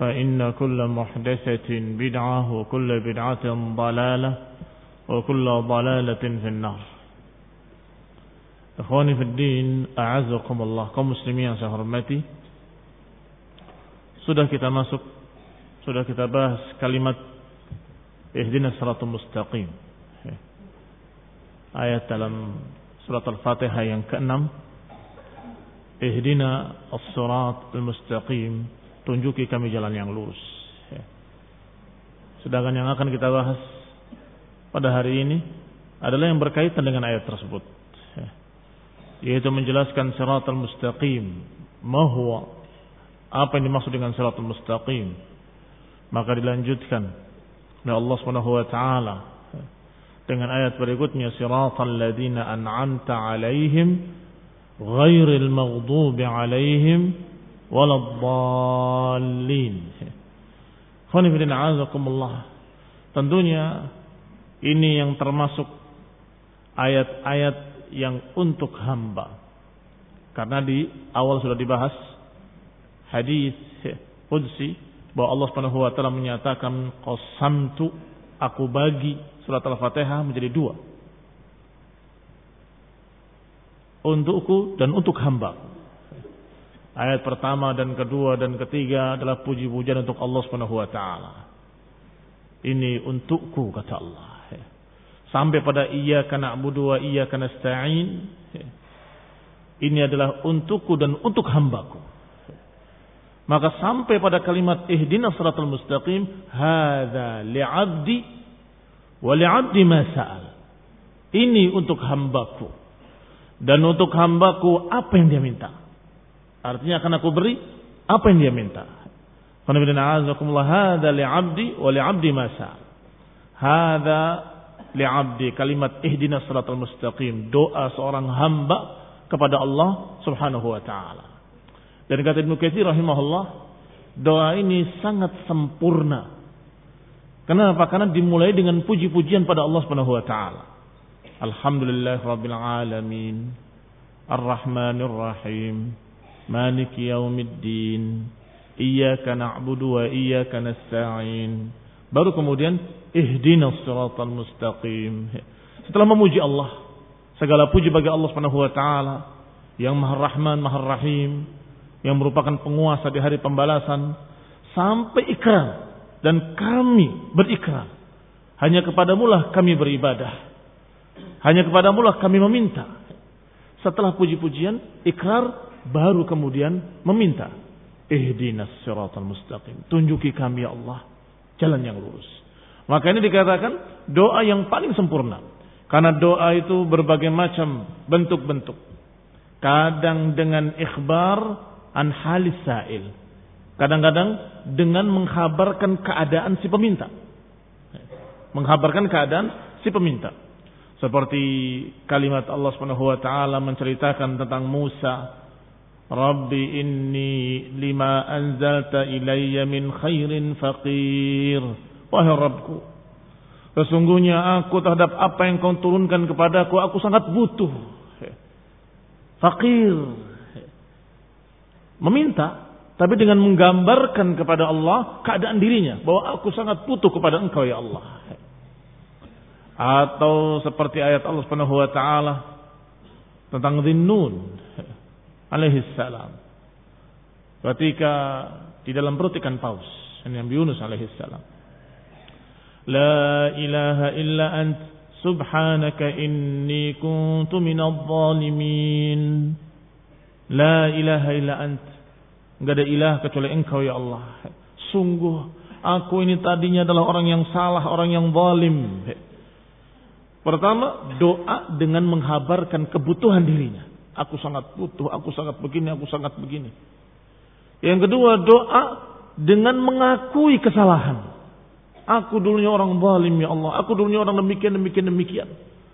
فإن كل محدثة بدعة وكل بدعة ضلالة وكل ضلالة في النار في الدين أعزكم الله kaum muslimin yang saya hormati sudah kita masuk sudah kita bahas kalimat ihdinas siratal mustaqim ayat dalam surat al-fatihah yang ke-6 ihdina as-siratal mustaqim tunjuki kami jalan yang lurus sedangkan yang akan kita bahas pada hari ini adalah yang berkaitan dengan ayat tersebut yaitu menjelaskan siratal mustaqim mahwa apa yang dimaksud dengan siratal mustaqim. Maka dilanjutkan oleh Allah Subhanahu wa taala dengan ayat berikutnya siratal ladzina an'amta 'alaihim ghairil maghdubi 'alaihim waladdallin. Khonifidin azakumullah. Tentunya ini yang termasuk ayat-ayat yang untuk hamba. Karena di awal sudah dibahas hadis qudsi bahwa Allah Subhanahu wa taala menyatakan qasamtu aku bagi surat Al-Fatihah menjadi dua. Untukku dan untuk hamba. Ayat pertama dan kedua dan ketiga adalah puji-pujian untuk Allah Subhanahu wa taala. Ini untukku kata Allah. Sampai pada iyyaka na'budu wa iyyaka nasta'in. Ini adalah untukku dan untuk hambaku. Maka sampai pada kalimat ihdinas siratal mustaqim, hadza li'abdi wa li'abdi ma sa'al. Ini untuk hambaku. Dan untuk hambaku apa yang dia minta. Artinya akan aku beri apa yang dia minta. Hadza li'abdi wa li'abdi ma sa'al. Hadza li'abdi kalimat ihdinas siratal mustaqim, doa seorang hamba kepada Allah Subhanahu wa taala. Dan kata Ibnu Katsir rahimahullah, doa ini sangat sempurna. Kenapa? Karena dimulai dengan puji-pujian pada Allah Subhanahu wa taala. Alhamdulillah rabbil alamin. Ar-Rahmanir Rahim. Malik yaumiddin. Iyyaka na'budu wa iyyaka nasta'in. Baru kemudian ihdinas siratal mustaqim. Setelah memuji Allah, segala puji bagi Allah Subhanahu wa taala. Yang Maha Rahman, Maha Rahim, yang merupakan penguasa di hari pembalasan. Sampai ikrar. Dan kami berikrar. Hanya kepadamu lah kami beribadah. Hanya kepadamu lah kami meminta. Setelah puji-pujian ikrar baru kemudian meminta ihdinas siratal mustaqim tunjuki kami ya Allah jalan yang lurus Maka ini dikatakan doa yang paling sempurna. Karena doa itu berbagai macam bentuk-bentuk. Kadang dengan ikhbar an halis sa'il. Kadang-kadang dengan menghabarkan keadaan si peminta. Menghabarkan keadaan si peminta. Seperti kalimat Allah Subhanahu wa taala menceritakan tentang Musa, "Rabbi inni lima anzalta ilayya min khairin faqir." Wahai Rabbku, sesungguhnya aku terhadap apa yang kau turunkan kepadaku aku sangat butuh. Fakir. Meminta tapi dengan menggambarkan kepada Allah keadaan dirinya bahwa aku sangat butuh kepada Engkau ya Allah. Atau seperti ayat Allah taala tentang Dhinnun alaihi salam. Ketika di dalam perut ikan paus, ini Nabi Yunus alaihi salam. La ilaha illa ant subhanaka inni kuntu minadh dhalimin. La ilaha illa ant Enggak ada ilah kecuali engkau ya Allah. Sungguh aku ini tadinya adalah orang yang salah, orang yang zalim. Pertama, doa dengan menghabarkan kebutuhan dirinya. Aku sangat butuh, aku sangat begini, aku sangat begini. Yang kedua, doa dengan mengakui kesalahan. Aku dulunya orang zalim ya Allah. Aku dulunya orang demikian, demikian, demikian.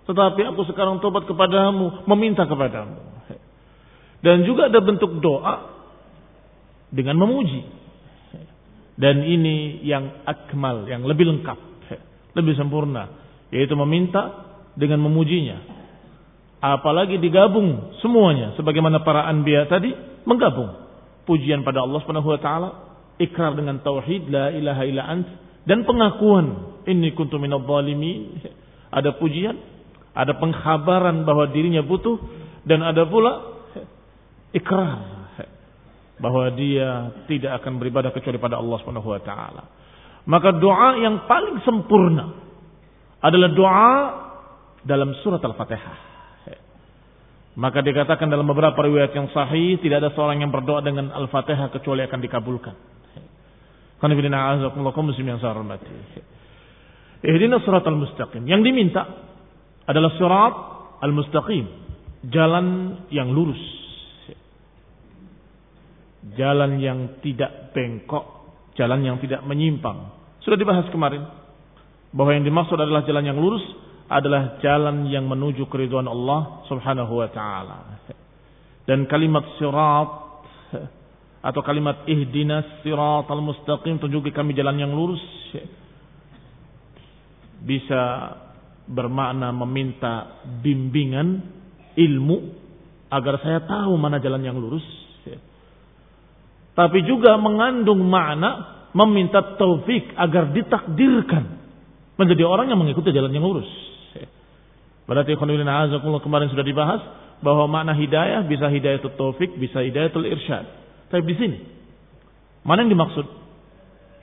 Tetapi aku sekarang tobat kepadamu, meminta kepadamu. Dan juga ada bentuk doa dengan memuji. Dan ini yang akmal, yang lebih lengkap, lebih sempurna, yaitu meminta dengan memujinya. Apalagi digabung semuanya sebagaimana para anbiya tadi menggabung pujian pada Allah Subhanahu wa taala, ikrar dengan tauhid la ilaha illa ant dan pengakuan inni kuntu minadh dhalimin. Ada pujian, ada pengkhabaran bahwa dirinya butuh dan ada pula ikrar bahwa dia tidak akan beribadah kecuali pada Allah Subhanahu wa taala. Maka doa yang paling sempurna adalah doa dalam surat Al-Fatihah. Maka dikatakan dalam beberapa riwayat yang sahih tidak ada seorang yang berdoa dengan Al-Fatihah kecuali akan dikabulkan. Karena muslim yang saya hormati. Al-mustaqim. Yang diminta adalah surat al-mustaqim. Jalan yang lurus jalan yang tidak bengkok, jalan yang tidak menyimpang. Sudah dibahas kemarin bahwa yang dimaksud adalah jalan yang lurus adalah jalan yang menuju keriduan Allah Subhanahu wa taala. Dan kalimat sirat atau kalimat ihdinas siratal mustaqim tunjuki kami jalan yang lurus bisa bermakna meminta bimbingan ilmu agar saya tahu mana jalan yang lurus tapi juga mengandung makna meminta taufik agar ditakdirkan menjadi orang yang mengikuti jalan yang lurus. Berarti azakullah kemarin sudah dibahas bahwa makna hidayah bisa hidayatul taufik, bisa hidayatul irsyad. Tapi di sini mana yang dimaksud?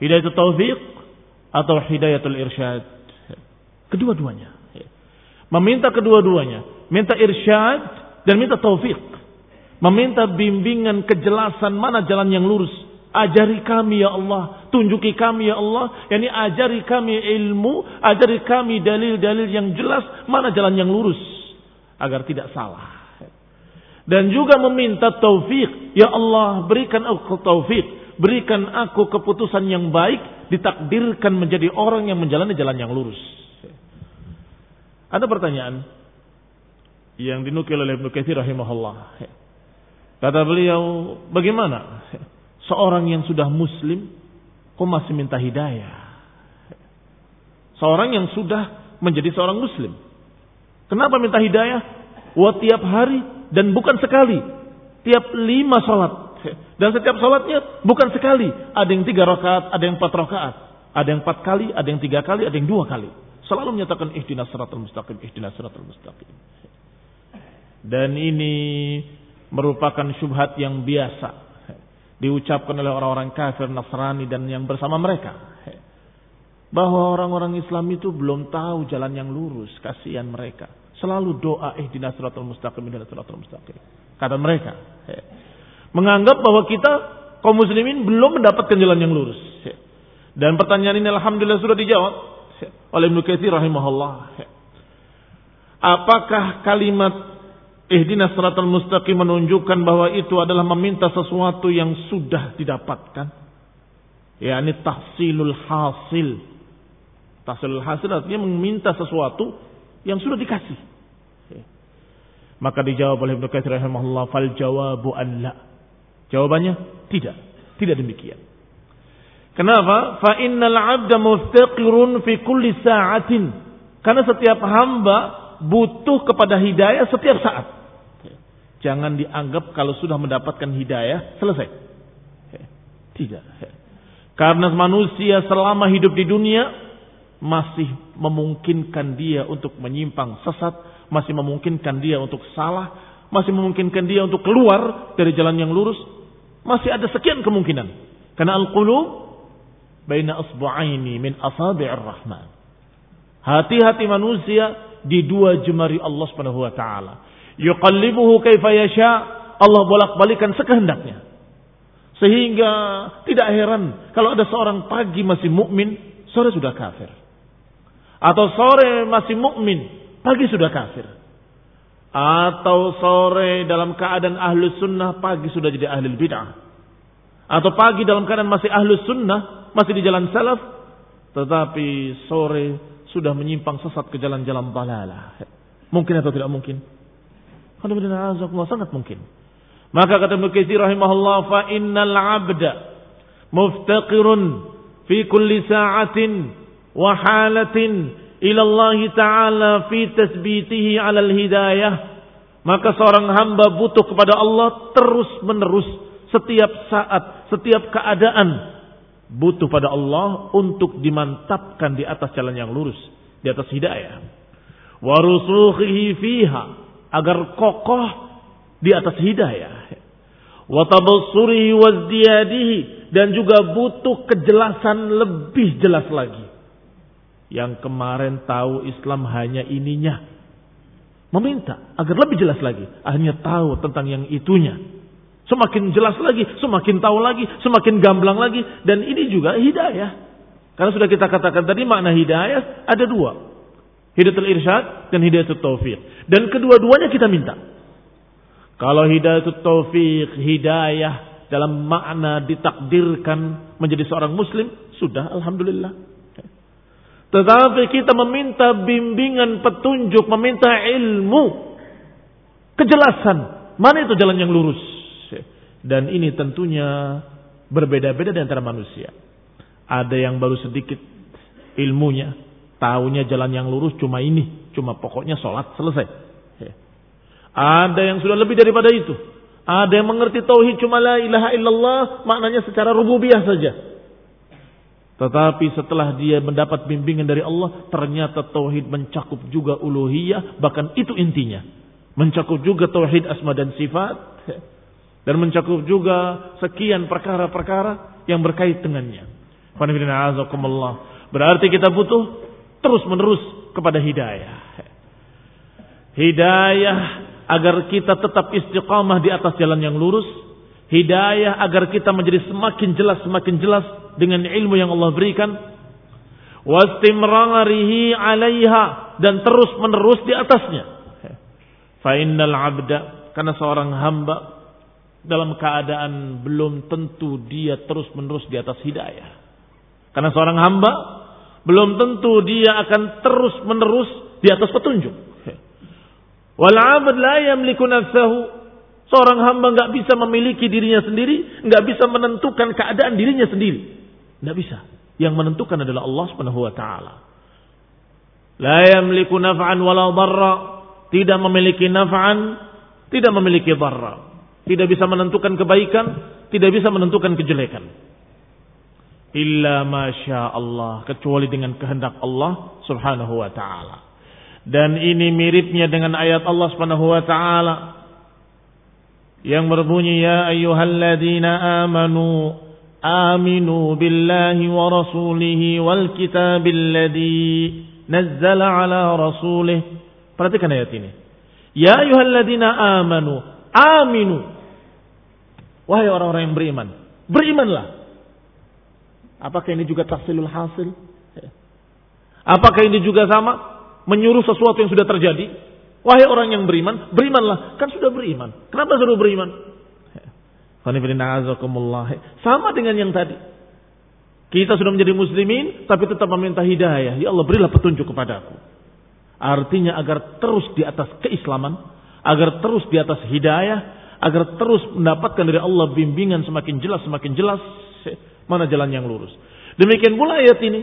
Hidayatul taufik atau hidayatul irsyad? Kedua-duanya. Meminta kedua-duanya, minta irsyad dan minta taufik meminta bimbingan kejelasan mana jalan yang lurus. Ajari kami ya Allah, tunjuki kami ya Allah, yakni ajari kami ilmu, ajari kami dalil-dalil yang jelas mana jalan yang lurus agar tidak salah. Dan juga meminta taufik, ya Allah berikan aku taufik, berikan aku keputusan yang baik, ditakdirkan menjadi orang yang menjalani jalan yang lurus. Ada pertanyaan yang dinukil oleh Ibnu Katsir rahimahullah. Kata beliau, bagaimana seorang yang sudah muslim kok masih minta hidayah? Seorang yang sudah menjadi seorang muslim. Kenapa minta hidayah? Wah tiap hari dan bukan sekali. Tiap lima sholat. Dan setiap sholatnya bukan sekali. Ada yang tiga rakaat, ada yang empat rakaat. Ada yang empat kali, ada yang tiga kali, ada yang dua kali. Selalu menyatakan ihdinas siratal mustaqim, ihdinas siratal mustaqim. Dan ini merupakan syubhat yang biasa diucapkan oleh orang-orang kafir Nasrani dan yang bersama mereka. Bahwa orang-orang Islam itu belum tahu jalan yang lurus kasihan mereka. Selalu doa eh siratal mustaqim ihdinas siratal mustaqim. Kata mereka. Menganggap bahwa kita kaum muslimin belum mendapatkan jalan yang lurus. Dan pertanyaan ini alhamdulillah sudah dijawab oleh Ibnu Katsir rahimahullah. Apakah kalimat ihdinas siratal mustaqim menunjukkan bahwa itu adalah meminta sesuatu yang sudah didapatkan? yakni tahsilul hasil. Tahsilul hasil artinya meminta sesuatu yang sudah dikasih. Maka dijawab oleh Ibnu Katsir rahimahullah fal jawabu an la. Jawabannya tidak, tidak demikian. Kenapa? Fa innal 'abda muftaqirun fi kulli sa'atin. Karena setiap hamba butuh kepada hidayah setiap saat. Jangan dianggap kalau sudah mendapatkan hidayah selesai. Tidak. Karena manusia selama hidup di dunia masih memungkinkan dia untuk menyimpang sesat, masih memungkinkan dia untuk salah, masih memungkinkan dia untuk keluar dari jalan yang lurus, masih ada sekian kemungkinan. Karena al-qulub baina asbu'aini min asabi'ir rahman. Hati-hati manusia di dua jemari Allah Subhanahu wa taala. Yuqallibuhu kaifa yasha. Allah bolak-balikan sekehendaknya. Sehingga tidak heran kalau ada seorang pagi masih mukmin, sore sudah kafir. Atau sore masih mukmin, pagi sudah kafir. Atau sore dalam keadaan ahlu sunnah, pagi sudah jadi ahli bid'ah. Atau pagi dalam keadaan masih ahlu sunnah, masih di jalan salaf, tetapi sore sudah menyimpang sesat ke jalan-jalan balalah. Mungkin atau tidak mungkin? Sangat mungkin. Maka kata Mukaisir rahimahullah, fa innal abda muftaqirun fi kulli sa'atin wa halatin ila Allah Ta'ala fi tasbitihi 'ala al-hidayah. Maka seorang hamba butuh kepada Allah terus menerus setiap saat, setiap keadaan butuh pada Allah untuk dimantapkan di atas jalan yang lurus, di atas hidayah. Warusukhihi fiha agar kokoh di atas hidayah. Wa tabassurihi wazdiyadihi dan juga butuh kejelasan lebih jelas lagi. Yang kemarin tahu Islam hanya ininya. Meminta agar lebih jelas lagi. Hanya tahu tentang yang itunya. Semakin jelas lagi, semakin tahu lagi, semakin gamblang lagi. Dan ini juga hidayah. Karena sudah kita katakan tadi makna hidayah ada dua. Hidayatul irsyad dan hidayatul taufiq. Dan kedua-duanya kita minta. Kalau hidayatul taufiq, hidayah dalam makna ditakdirkan menjadi seorang muslim, sudah Alhamdulillah. Tetapi kita meminta bimbingan, petunjuk, meminta ilmu, kejelasan. Mana itu jalan yang lurus? Dan ini tentunya berbeda-beda di antara manusia. Ada yang baru sedikit ilmunya, tahunya jalan yang lurus cuma ini, cuma pokoknya sholat selesai. Ya. Ada yang sudah lebih daripada itu. Ada yang mengerti tauhid cuma la ilaha illallah maknanya secara rububiyah saja. Tetapi setelah dia mendapat bimbingan dari Allah, ternyata tauhid mencakup juga uluhiyah, bahkan itu intinya. Mencakup juga tauhid asma dan sifat, dan mencakup juga sekian perkara-perkara yang berkait dengannya. Berarti kita butuh terus menerus kepada hidayah. Hidayah agar kita tetap istiqamah di atas jalan yang lurus. Hidayah agar kita menjadi semakin jelas, semakin jelas dengan ilmu yang Allah berikan. Wastimrarihi alaiha dan terus menerus di atasnya. Fa innal abda karena seorang hamba dalam keadaan belum tentu dia terus-menerus di atas hidayah. Karena seorang hamba belum tentu dia akan terus-menerus di atas petunjuk. Wal 'abd la yamliku nafsahu. Seorang hamba nggak bisa memiliki dirinya sendiri, nggak bisa menentukan keadaan dirinya sendiri. Nggak bisa. Yang menentukan adalah Allah Subhanahu wa taala. La yamliku naf'an. Tidak memiliki naf'an, tidak memiliki dharra. Tidak bisa menentukan kebaikan, tidak bisa menentukan kejelekan. Illa masya Allah, kecuali dengan kehendak Allah subhanahu wa ta'ala. Dan ini miripnya dengan ayat Allah subhanahu wa ta'ala. Yang berbunyi, Ya ayyuhalladzina amanu, aminu billahi wa rasulihi wal kitabil ladhi nazzala ala rasulih. Perhatikan ayat ini. Ya ayyuhalladzina amanu, aminu Wahai orang-orang yang beriman, berimanlah. Apakah ini juga tafsilul hasil? Apakah ini juga sama? Menyuruh sesuatu yang sudah terjadi? Wahai orang yang beriman, berimanlah. Kan sudah beriman. Kenapa suruh beriman? Sama dengan yang tadi. Kita sudah menjadi muslimin, tapi tetap meminta hidayah. Ya Allah, berilah petunjuk kepadaku. Artinya agar terus di atas keislaman, agar terus di atas hidayah, agar terus mendapatkan dari Allah bimbingan semakin jelas, semakin jelas mana jalan yang lurus. Demikian pula ayat ini.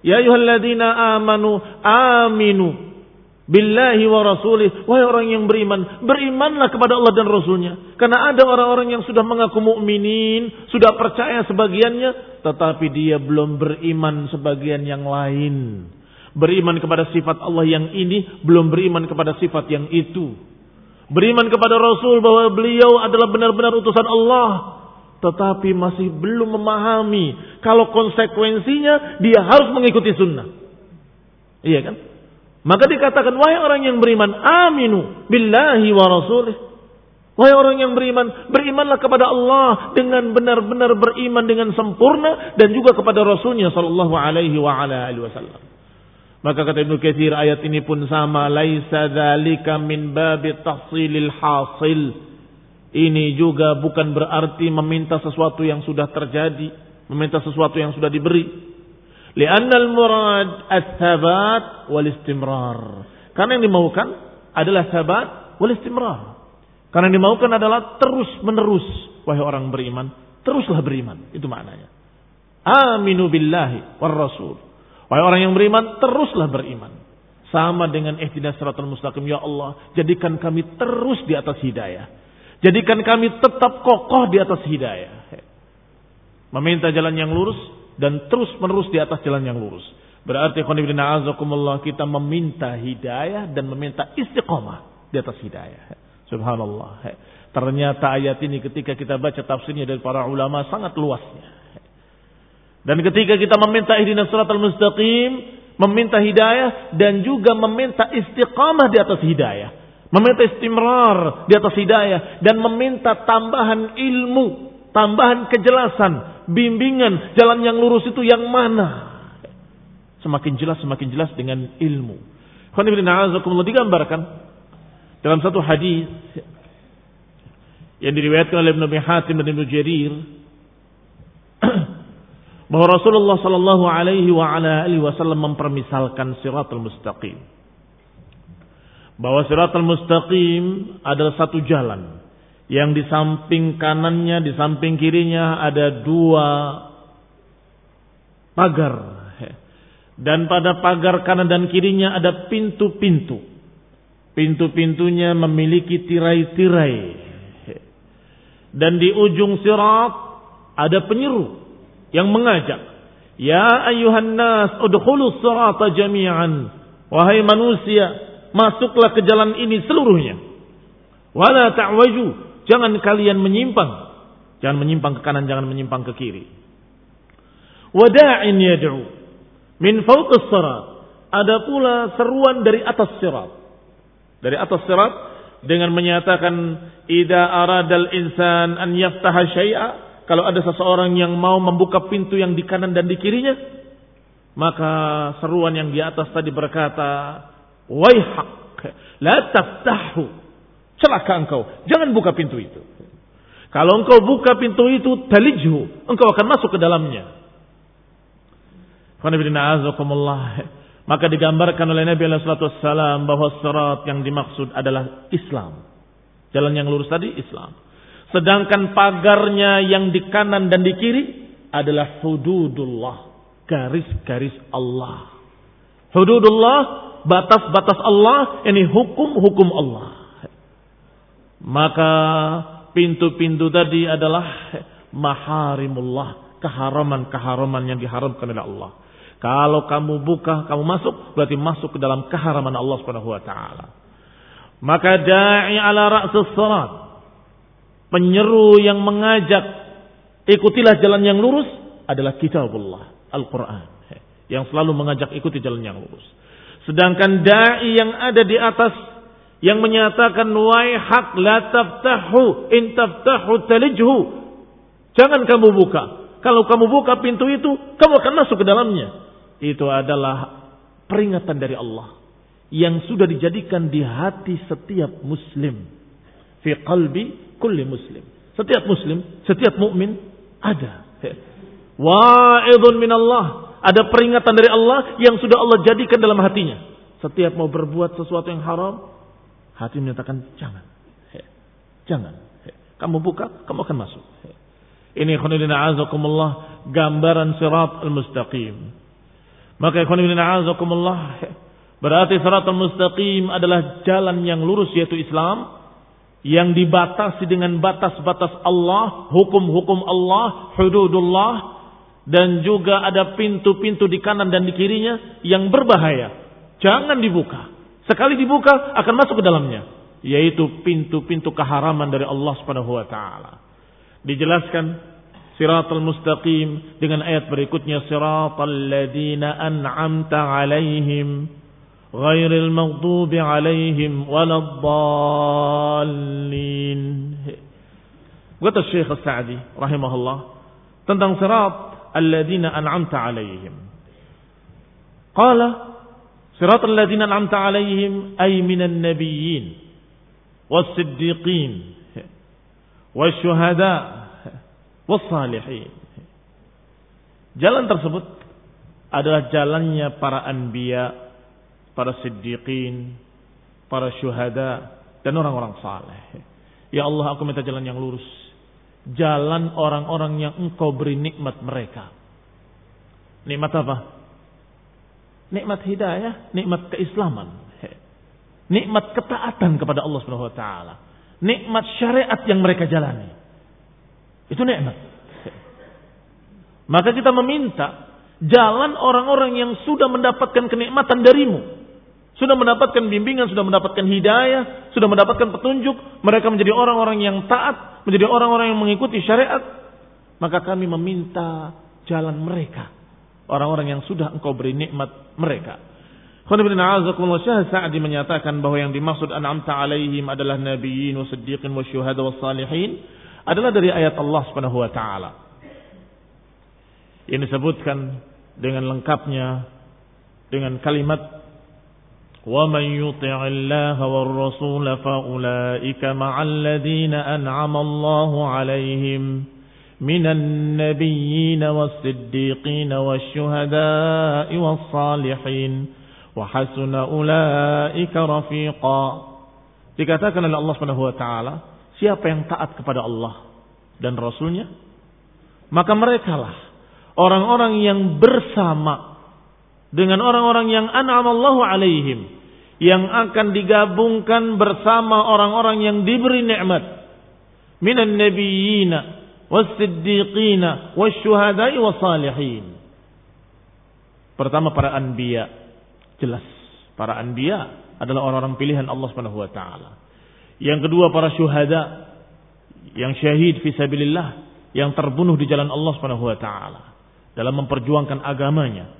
Ya ayuhalladzina amanu aminu billahi wa rasulih. Wahai orang yang beriman, berimanlah kepada Allah dan Rasulnya. Karena ada orang-orang yang sudah mengaku mukminin, sudah percaya sebagiannya, tetapi dia belum beriman sebagian yang lain. Beriman kepada sifat Allah yang ini, belum beriman kepada sifat yang itu. Beriman kepada Rasul bahwa beliau adalah benar-benar utusan Allah. Tetapi masih belum memahami kalau konsekuensinya dia harus mengikuti sunnah. Iya kan? Maka dikatakan, wahai orang yang beriman, aminu billahi wa rasulih. Wahai orang yang beriman, berimanlah kepada Allah dengan benar-benar beriman dengan sempurna dan juga kepada Rasulnya Sallallahu Alaihi Wasallam. Maka kata Ibnu Katsir ayat ini pun sama, laisa dzalika min babi tahsilil hasil. Ini juga bukan berarti meminta sesuatu yang sudah terjadi, meminta sesuatu yang sudah diberi. Lianna al-murad ats-tsabat wal istimrar. Karena yang dimaukan adalah sabat wal istimrar. Karena yang dimaukan adalah terus menerus wahai orang beriman, teruslah beriman. Itu maknanya. Aminu billahi war rasul. Wahai orang yang beriman, teruslah beriman. Sama dengan ihdinas siratal mustaqim ya Allah, jadikan kami terus di atas hidayah. Jadikan kami tetap kokoh di atas hidayah. Meminta jalan yang lurus, dan terus menerus di atas jalan yang lurus. Berarti kita meminta hidayah dan meminta istiqomah di atas hidayah. Subhanallah. Ternyata ayat ini ketika kita baca tafsirnya dari para ulama sangat luasnya. Dan ketika kita meminta ihdinas siratal mustaqim, meminta hidayah dan juga meminta istiqamah di atas hidayah. Meminta istimrar di atas hidayah dan meminta tambahan ilmu, tambahan kejelasan, bimbingan jalan yang lurus itu yang mana? Semakin jelas semakin jelas dengan ilmu. Khonibillah digambarkan dalam satu hadis yang diriwayatkan oleh Ibnu Hatim dan Ibnu Jarir bahwa Rasulullah sallallahu alaihi wa ala alihi wasallam mempermisalkan siratal mustaqim. Bahwa siratal mustaqim adalah satu jalan yang di samping kanannya, di samping kirinya ada dua pagar. Dan pada pagar kanan dan kirinya ada pintu-pintu. Pintu-pintunya memiliki tirai-tirai. Dan di ujung sirat ada penyeru yang mengajak. Ya ayuhan nas udkhulus sirata jami'an. Wahai manusia, masuklah ke jalan ini seluruhnya. Wala ta'waju Jangan kalian menyimpang. Jangan menyimpang ke kanan, jangan menyimpang ke kiri. Wada'in yad'u min fawqis sirat. Ada pula seruan dari atas sirat. Dari atas sirat dengan menyatakan ida aradal insan an yaftaha syai'a kalau ada seseorang yang mau membuka pintu yang di kanan dan di kirinya maka seruan yang di atas tadi berkata waihak la taftahu Celaka engkau. Jangan buka pintu itu. Kalau engkau buka pintu itu, talijhu. Engkau akan masuk ke dalamnya. Maka digambarkan oleh Nabi SAW bahwa serat yang dimaksud adalah Islam. Jalan yang lurus tadi Islam. Sedangkan pagarnya yang di kanan dan di kiri adalah hududullah. Garis-garis Allah. Hududullah, batas-batas Allah, ini hukum-hukum Allah. Maka pintu-pintu tadi adalah maharimullah, keharaman-keharaman yang diharamkan oleh Allah. Kalau kamu buka, kamu masuk, berarti masuk ke dalam keharaman Allah Subhanahu wa taala. Maka da'i ala ra'sus salat. Penyeru yang mengajak ikutilah jalan yang lurus adalah kitabullah, Al-Qur'an. Yang selalu mengajak ikuti jalan yang lurus. Sedangkan dai yang ada di atas yang menyatakan wai hak la taftahu in taftahu talijhu. Jangan kamu buka. Kalau kamu buka pintu itu, kamu akan masuk ke dalamnya. Itu adalah peringatan dari Allah yang sudah dijadikan di hati setiap muslim. Fi qalbi kulli muslim. Setiap muslim, setiap mukmin ada. Wa'idun min Allah. Ada peringatan dari Allah yang sudah Allah jadikan dalam hatinya. Setiap mau berbuat sesuatu yang haram, hati menyatakan jangan. Jangan. Kamu buka, kamu akan masuk. Ini khonidina azakumullah gambaran sirat al-mustaqim. Maka khonidina azakumullah Berarti siratal mustaqim adalah jalan yang lurus yaitu Islam yang dibatasi dengan batas-batas Allah, hukum-hukum Allah, hududullah dan juga ada pintu-pintu di kanan dan di kirinya yang berbahaya. Jangan dibuka. Sekali dibuka akan masuk ke dalamnya, yaitu pintu-pintu keharaman dari Allah Subhanahu wa taala. Dijelaskan Siratul mustaqim dengan ayat berikutnya Siratul ladzina an'amta 'alaihim ghairil maghdubi 'alaihim waladdallin. Kata Syekh Sa'di rahimahullah tentang sirat alladzina an'amta alaihim. Qala sirat alladzina an'amta alaihim ay minan nabiyyin was-siddiqin wasyuhada was-salihin. Jalan tersebut adalah jalannya para anbiya para siddiqin, para syuhada, dan orang-orang saleh. Ya Allah, aku minta jalan yang lurus. Jalan orang-orang yang engkau beri nikmat mereka. Nikmat apa? Nikmat hidayah, nikmat keislaman. Nikmat ketaatan kepada Allah Subhanahu wa taala. Nikmat syariat yang mereka jalani. Itu nikmat. Maka kita meminta jalan orang-orang yang sudah mendapatkan kenikmatan darimu. Sudah mendapatkan bimbingan, sudah mendapatkan hidayah, sudah mendapatkan petunjuk. Mereka menjadi orang-orang yang taat, menjadi orang-orang yang mengikuti syariat. Maka kami meminta jalan mereka. Orang-orang yang sudah engkau beri nikmat mereka. Syah Sa'di menyatakan bahwa yang dimaksud an'amta alaihim adalah nabiyyin wa siddiqin wa syuhada wa salihin adalah dari ayat Allah Subhanahu wa taala. Yang disebutkan dengan lengkapnya dengan kalimat ومن يطع الله والرسول فأولئك مع الذين أنعم الله عليهم من النبيين والصديقين والشهداء والصالحين وحسن أولئك رفيقا dikatakan oleh Allah Subhanahu wa taala siapa yang taat kepada Allah dan rasulnya maka merekalah orang-orang yang bersama dengan orang-orang yang an'amallahu alaihim yang akan digabungkan bersama orang-orang yang diberi nikmat. Minan nabiyyina was-siddiqina wasyuhada'i wasalihin pertama para anbiya. Jelas para anbiya adalah orang-orang pilihan Allah Subhanahu wa taala. Yang kedua para syuhada yang syahid fi sabilillah yang terbunuh di jalan Allah Subhanahu wa taala dalam memperjuangkan agamanya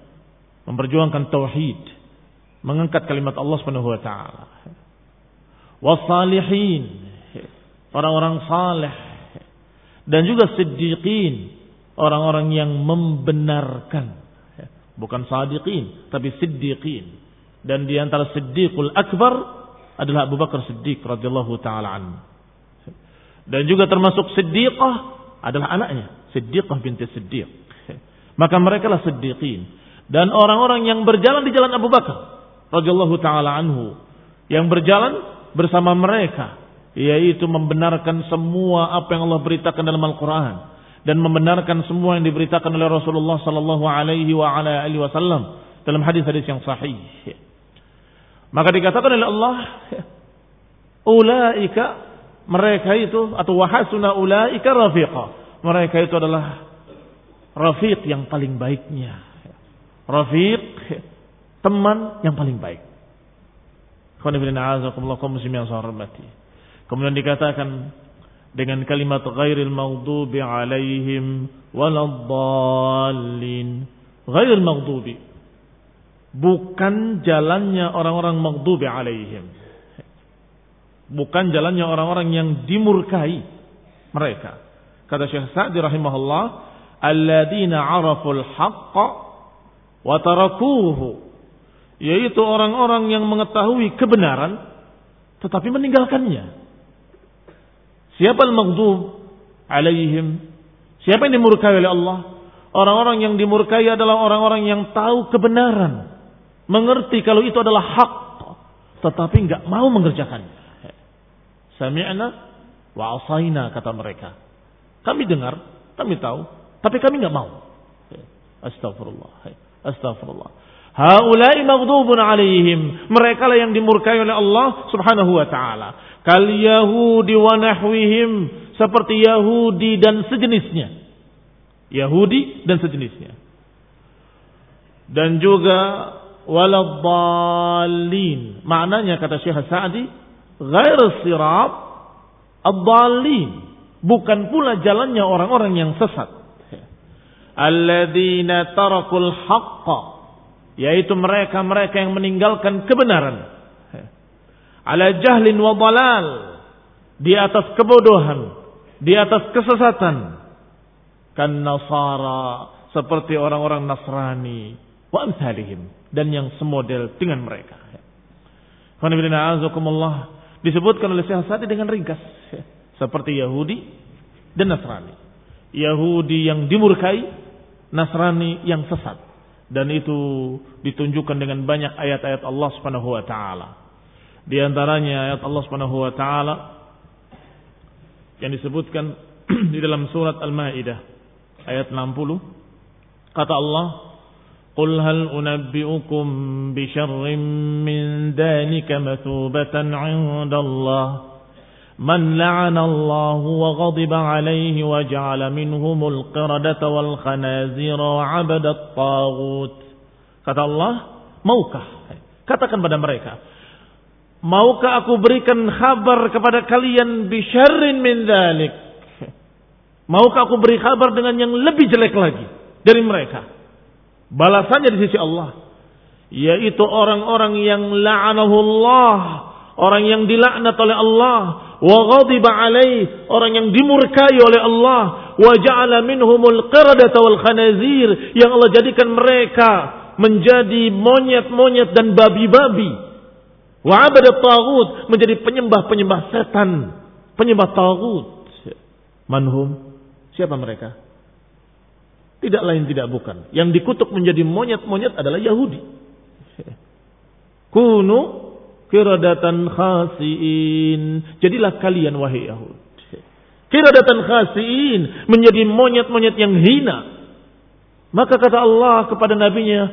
memperjuangkan tauhid, mengangkat kalimat Allah Subhanahu wa taala. Wasalihin, orang-orang saleh dan juga siddiqin, orang-orang yang membenarkan. Bukan sadiqin, tapi siddiqin. Dan di antara siddiqul akbar adalah Abu Bakar Siddiq radhiyallahu taala an. Dan juga termasuk siddiqah adalah anaknya, Siddiqah binti Siddiq. Maka mereka lah siddiqin dan orang-orang yang berjalan di jalan Abu Bakar radhiyallahu taala anhu yang berjalan bersama mereka yaitu membenarkan semua apa yang Allah beritakan dalam Al-Qur'an dan membenarkan semua yang diberitakan oleh Rasulullah sallallahu alaihi wa ala alihi wasallam dalam hadis-hadis yang sahih. Maka dikatakan oleh Allah ulaika mereka itu atau wahasuna ulaika rafiqa. Mereka itu adalah rafiq yang paling baiknya rafiq, teman yang paling baik. Kemudian dikatakan dengan kalimat ghairil maghdubi alaihim waladdallin. Ghairil maghdubi. Bukan jalannya orang-orang maghdubi alaihim. Bukan jalannya orang-orang yang dimurkai mereka. Kata Syekh Sa'di rahimahullah, alladzina araful haqqa wa tarakuhu Yaitu orang-orang yang mengetahui kebenaran tetapi meninggalkannya. Siapa al-maghdub alaihim? Siapa yang dimurkai oleh Allah? Orang-orang yang dimurkai adalah orang-orang yang tahu kebenaran. Mengerti kalau itu adalah hak. Tetapi nggak mau mengerjakannya. Sami'na wa asaina kata mereka. Kami dengar, kami tahu, tapi kami nggak mau. Astagfirullah. Astagfirullah. Haulai maghdubun alaihim. Mereka lah yang dimurkai oleh Allah Subhanahu wa taala. Kal Yahudi wa nahwihim seperti Yahudi dan sejenisnya. Yahudi dan sejenisnya. Dan juga waladhalin. Maknanya kata Syekh Sa'di, ghair sirat ad-dhalin. Bukan pula jalannya orang-orang yang sesat. Alladzina tarakul haqqa. Yaitu mereka-mereka yang meninggalkan kebenaran. Ala jahlin wa dalal. Di atas kebodohan. Di atas kesesatan. Kan nasara. Seperti orang-orang Nasrani. Wa amsalihim. Dan yang semodel dengan mereka. Disebutkan oleh Syekh Sa'di dengan ringkas seperti Yahudi dan Nasrani. Yahudi yang dimurkai, Nasrani yang sesat. Dan itu ditunjukkan dengan banyak ayat-ayat Allah Subhanahu wa taala. Di antaranya ayat Allah Subhanahu wa taala yang disebutkan di dalam surat Al-Maidah ayat 60 kata Allah قل هل أنبئكم بشر من ذلك مثوبة عند الله من لعن الله وغضب عليه وجعل منهم القردة والخنازير وعبد الطاغوت kata Allah maukah katakan pada mereka maukah aku berikan kabar kepada kalian bisyarrin min dzalik maukah aku beri kabar dengan yang lebih jelek lagi dari mereka balasannya di sisi Allah yaitu orang-orang yang la'anahullah orang yang dilaknat oleh Allah wa ghadiba alaih. Orang yang dimurkai oleh Allah. Wa ja'ala minhumul qiradata wal khanazir. Yang Allah jadikan mereka menjadi monyet-monyet dan babi-babi. Wa abadat tagut menjadi penyembah-penyembah setan. Penyembah tagut manhum. Siapa mereka? Tidak lain tidak bukan. Yang dikutuk menjadi monyet-monyet adalah Yahudi. Kunu kiradatan khasiin. Jadilah kalian wahai Yahud. Kiradatan khasiin menjadi monyet-monyet yang hina. Maka kata Allah kepada nabinya,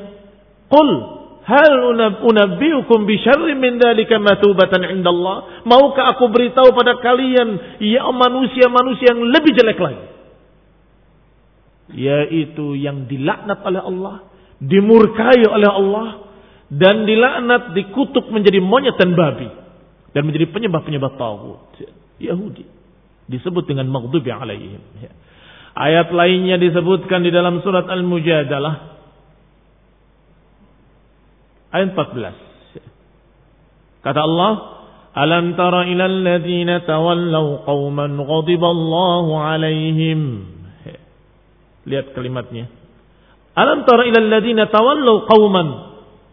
"Qul hal unabbiukum bi min dzalika matubatan indallah?" Maukah aku beritahu pada kalian ya manusia-manusia yang lebih jelek lagi? Yaitu yang dilaknat oleh Allah, dimurkai oleh Allah, dan dilaknat dikutuk menjadi monyet dan babi. Dan menjadi penyembah-penyembah tauhid Yahudi. Disebut dengan maghdubi alaihim. Ayat lainnya disebutkan di dalam surat Al-Mujadalah. Ayat 14 kata Allah alam tara ila alladziina tawallaw qauman ghadiballahu alaihim? Lihat kalimatnya. Alam tara ila alladziina tawallaw qauman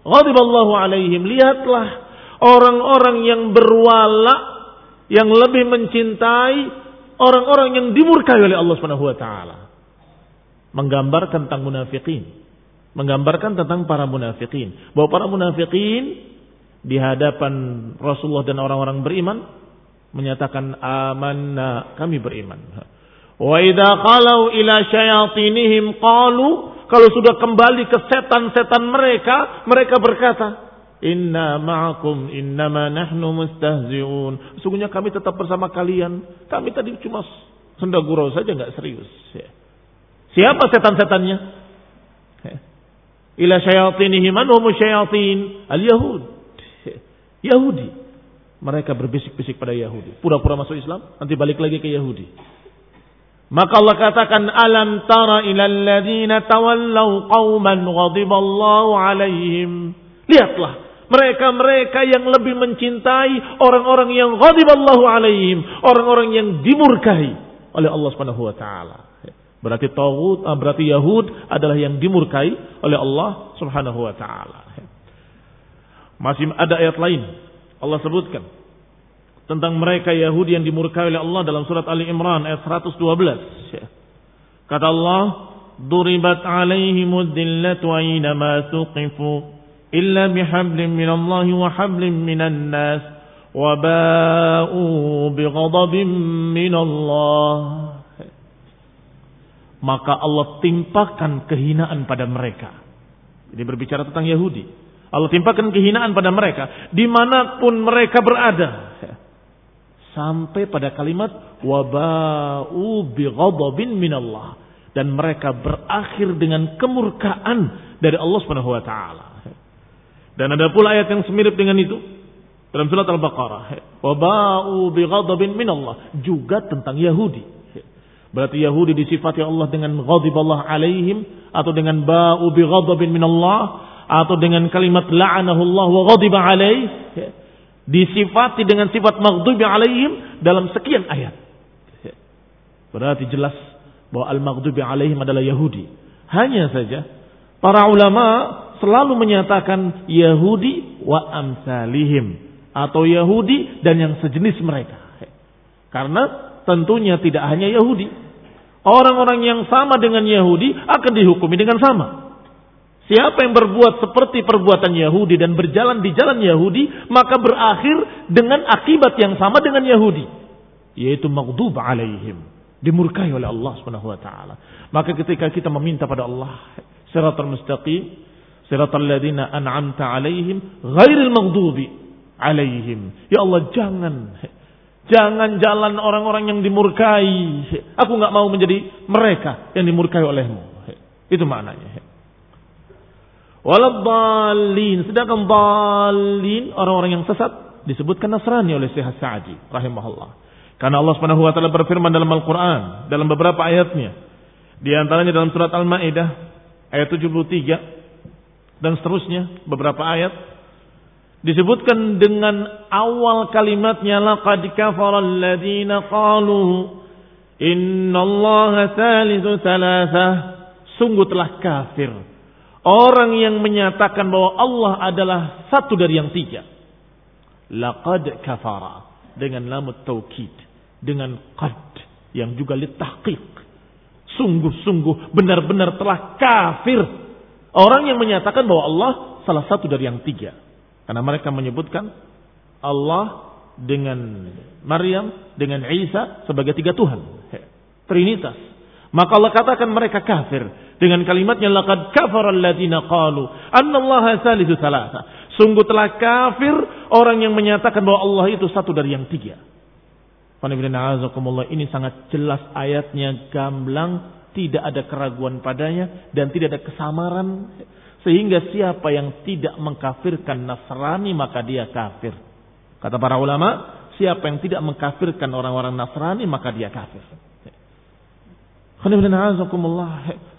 Ghadiballahu alaihim. Lihatlah orang-orang yang berwala yang lebih mencintai orang-orang yang dimurkai oleh Allah Subhanahu wa taala. Menggambarkan tentang munafikin. Menggambarkan tentang para munafikin. Bahwa para munafikin di hadapan Rasulullah dan orang-orang beriman menyatakan amanna kami beriman. Wa idza qalu ila syayatinihim qalu kalau sudah kembali ke setan-setan mereka, mereka berkata, Inna ma'akum innama nahnu mustahzi'un. Sungguhnya kami tetap bersama kalian. Kami tadi cuma senda gurau saja nggak serius. Ya. Siapa setan-setannya? Ya. Ila syayatinihim anhum syayatin al-yahud. Ya. Yahudi. Mereka berbisik-bisik pada Yahudi. Pura-pura masuk Islam, nanti balik lagi ke Yahudi. Maka Allah katakan alam tara ilal ladzina tawallaw qauman ghadiballahu alaihim. Lihatlah mereka-mereka yang lebih mencintai orang-orang yang ghadiballahu alaihim, orang-orang yang dimurkai oleh Allah Subhanahu wa taala. Berarti tauhid, ah, berarti Yahud adalah yang dimurkai oleh Allah Subhanahu wa taala. Masih ada ayat lain. Allah sebutkan tentang mereka Yahudi yang dimurkai oleh Allah dalam surat Ali Imran ayat 112. Kata Allah, "Duribat 'alaihimud dillatu aynama tuqifu illa bihablin minallahi wa hablin minan nas wa ba'u bighadabin minallah." Maka Allah timpakan kehinaan pada mereka. Ini berbicara tentang Yahudi. Allah timpakan kehinaan pada mereka di mana pun mereka berada sampai pada kalimat wabau bighadabin minallah dan mereka berakhir dengan kemurkaan dari Allah Subhanahu wa taala. Dan ada pula ayat yang semirip dengan itu dalam surat Al-Baqarah. Wabau bighadabin minallah juga tentang Yahudi. Berarti Yahudi disifati Allah dengan ghadib Allah alaihim atau dengan ba'u bighadabin minallah atau dengan kalimat la'anahullah wa ghadiba alaih disifati dengan sifat maghdubi alaihim dalam sekian ayat. Berarti jelas bahwa al-maghdubi alaihim adalah Yahudi. Hanya saja para ulama selalu menyatakan Yahudi wa amsalihim atau Yahudi dan yang sejenis mereka. Karena tentunya tidak hanya Yahudi. Orang-orang yang sama dengan Yahudi akan dihukumi dengan sama. Siapa yang berbuat seperti perbuatan Yahudi dan berjalan di jalan Yahudi, maka berakhir dengan akibat yang sama dengan Yahudi, yaitu maghdub alaihim, dimurkai oleh Allah Subhanahu wa taala. Maka ketika kita meminta pada Allah siratal mustaqim, siratal ladzina an'amta alaihim, ghairil maghdubi alaihim. Ya Allah, jangan Jangan jalan orang-orang yang dimurkai. Aku nggak mau menjadi mereka yang dimurkai olehmu. Itu maknanya. Waladhalin. Sedangkan dalin orang-orang yang sesat disebutkan Nasrani oleh Syekh Sa'di rahimahullah. Karena Allah Subhanahu wa berfirman dalam Al-Qur'an dalam beberapa ayatnya. Di antaranya dalam surat Al-Maidah ayat 73 dan seterusnya beberapa ayat disebutkan dengan awal kalimatnya laqad kafara alladziina qalu innallaha thalithu thalathah sungguh telah kafir Orang yang menyatakan bahwa Allah adalah satu dari yang tiga. Laqad kafara. Dengan lamut taukid. Dengan qad. Yang juga litahqiq. Sungguh-sungguh benar-benar telah kafir. Orang yang menyatakan bahwa Allah salah satu dari yang tiga. Karena mereka menyebutkan Allah dengan Maryam, dengan Isa sebagai tiga Tuhan. Trinitas. Maka Allah katakan mereka kafir dengan kalimatnya laqad kafara alladziina qalu annallaha salisu salasa. Sungguh telah kafir orang yang menyatakan bahwa Allah itu satu dari yang tiga. Ini sangat jelas ayatnya gamblang, tidak ada keraguan padanya dan tidak ada kesamaran sehingga siapa yang tidak mengkafirkan Nasrani maka dia kafir. Kata para ulama, siapa yang tidak mengkafirkan orang-orang Nasrani maka dia kafir.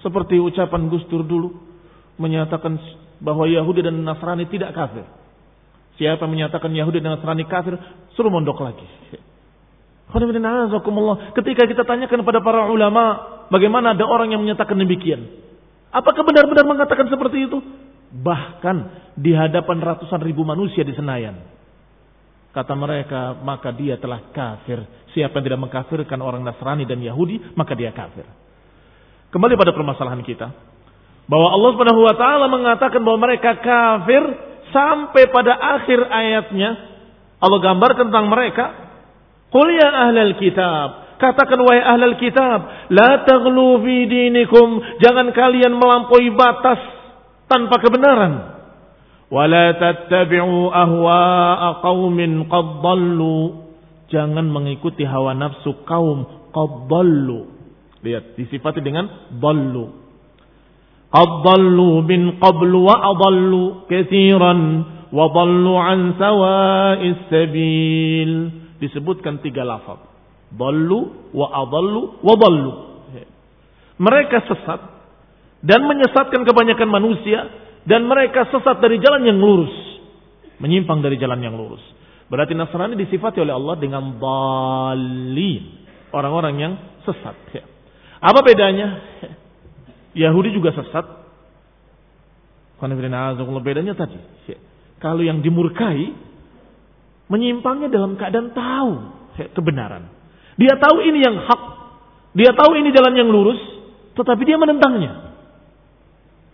Seperti ucapan Gus Dur dulu menyatakan bahwa Yahudi dan Nasrani tidak kafir. Siapa menyatakan Yahudi dan Nasrani kafir, suruh mondok lagi. Ketika kita tanyakan kepada para ulama, bagaimana ada orang yang menyatakan demikian? Apakah benar-benar mengatakan seperti itu? Bahkan di hadapan ratusan ribu manusia di Senayan. Kata mereka, maka dia telah kafir. Siapa yang tidak mengkafirkan orang Nasrani dan Yahudi, maka dia kafir. Kembali pada permasalahan kita. Bahwa Allah Subhanahu wa taala mengatakan bahwa mereka kafir sampai pada akhir ayatnya Allah gambarkan tentang mereka. Qul ya ahlal kitab, katakan wahai ahlal kitab, la taghlu fi dinikum, jangan kalian melampaui batas tanpa kebenaran. Wala tattabi'u ahwa'a qaumin qad dhallu Jangan mengikuti hawa nafsu kaum qadallu. Lihat, disifati dengan dallu. Qadallu bin qablu wa adallu kathiran wa dallu an. Disebutkan tiga lafaz. Dallu wa dallu. Mereka sesat dan menyesatkan kebanyakan manusia dan mereka sesat dari jalan yang lurus, menyimpang dari jalan yang lurus. Berarti Nasrani disifati oleh Allah dengan dalin. Orang-orang yang sesat. Ya. Apa bedanya? Yahudi juga sesat. Bedanya tadi. Ya. kalau yang dimurkai menyimpangnya dalam keadaan tahu kebenaran. Dia tahu ini yang hak, dia tahu ini jalan yang lurus, tetapi dia menentangnya.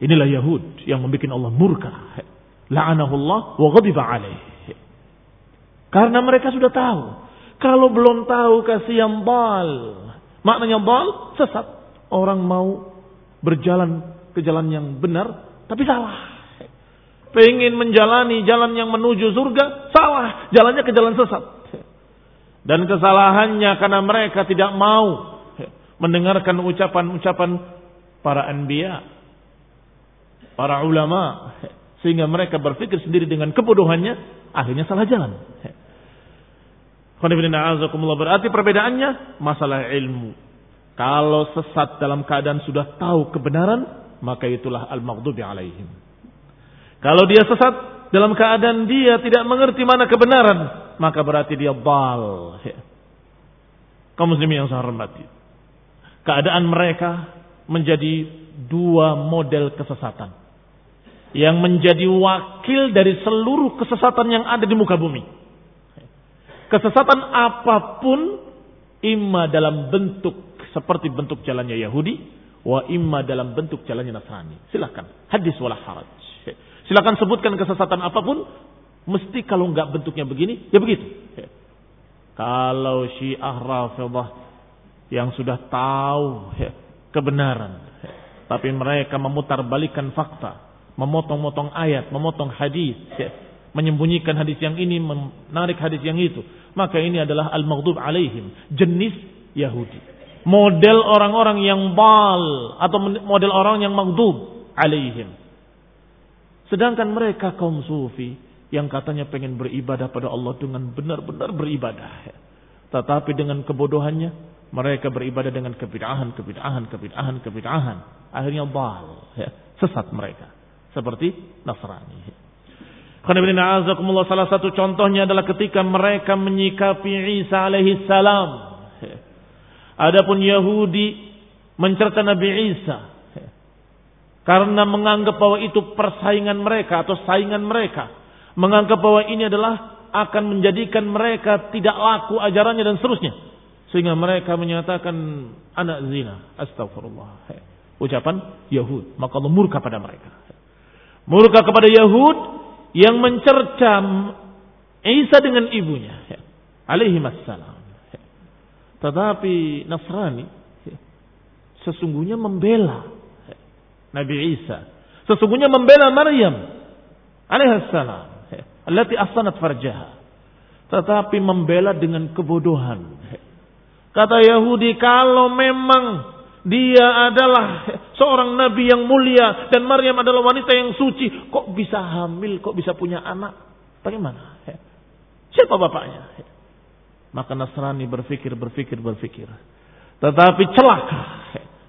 Inilah Yahud yang membuat Allah murka. La'anahullah wa ghadiba. Karena mereka sudah tahu. Kalau belum tahu kasih yang bal. Maknanya bal, sesat. Orang mau berjalan ke jalan yang benar, tapi salah. Pengen menjalani jalan yang menuju surga, salah. Jalannya ke jalan sesat. Dan kesalahannya karena mereka tidak mau mendengarkan ucapan-ucapan para anbiya, para ulama, sehingga mereka berpikir sendiri dengan kebodohannya, akhirnya salah jalan. Berarti perbedaannya masalah ilmu. Kalau sesat dalam keadaan sudah tahu kebenaran, maka itulah al-maghdubi alaihim. Kalau dia sesat dalam keadaan dia tidak mengerti mana kebenaran, maka berarti dia bal. Kaum muslimin yang saya hormati. Keadaan mereka menjadi dua model kesesatan. Yang menjadi wakil dari seluruh kesesatan yang ada di muka bumi. Kesesatan apa pun imma dalam bentuk seperti bentuk jalannya Yahudi wa imma dalam bentuk jalannya Nasrani. Silakan. Hadis wala haraj. Silakan sebutkan kesesatan apa pun mesti kalau enggak bentuknya begini ya begitu. Kalau Syiah Rafidah yang sudah tahu kebenaran tapi mereka memutarbalikkan fakta, memotong-motong ayat, memotong hadis, menyembunyikan hadis yang ini, menarik hadis yang itu. Maka ini adalah al-maghdub alaihim, jenis Yahudi. Model orang-orang yang bal atau model orang yang maghdub alaihim. Sedangkan mereka kaum sufi yang katanya pengen beribadah pada Allah dengan benar-benar beribadah. Tetapi dengan kebodohannya mereka beribadah dengan kebid'ahan, kebid'ahan, kebid'ahan, kebid'ahan. Akhirnya bal, ya, sesat mereka. Seperti Nasrani. Salah satu contohnya adalah ketika mereka menyikapi Isa alaihi salam. Adapun Yahudi mencerca Nabi Isa. Karena menganggap bahwa itu persaingan mereka atau saingan mereka. Menganggap bahwa ini adalah akan menjadikan mereka tidak laku ajarannya dan seterusnya. Sehingga mereka menyatakan anak zina. Astagfirullah. Ucapan Yahud. Maka Allah murka pada mereka. Murka kepada Yahud yang mencerca Isa dengan ibunya. Alaihi wassalam. Tetapi Nasrani sesungguhnya membela Nabi Isa. Sesungguhnya membela Maryam alaihi salam. Allati ahsanat farjaha. Tetapi membela dengan kebodohan. Kata Yahudi, kalau memang dia adalah seorang nabi yang mulia dan Maryam adalah wanita yang suci, kok bisa hamil, kok bisa punya anak? Bagaimana? Siapa bapaknya? Maka Nasrani berpikir, berpikir, berpikir. Tetapi celaka.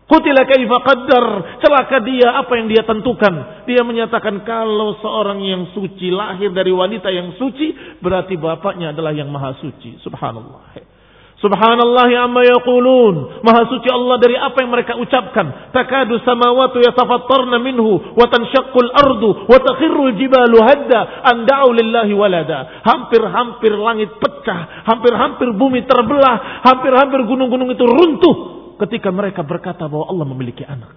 Kutila kaifa qaddar. Celaka dia apa yang dia tentukan. Dia menyatakan kalau seorang yang suci lahir dari wanita yang suci, berarti bapaknya adalah yang maha suci. Subhanallah. Subhanallah amma yaqulun. Maha suci Allah dari apa yang mereka ucapkan. Takadu samawatu yatafattarna minhu wa tanshaqqul ardu wa takhirrul jibalu hadda an da'u lillahi walada. Hampir-hampir langit pecah, hampir-hampir bumi terbelah, hampir-hampir gunung-gunung itu runtuh ketika mereka berkata bahwa Allah memiliki anak.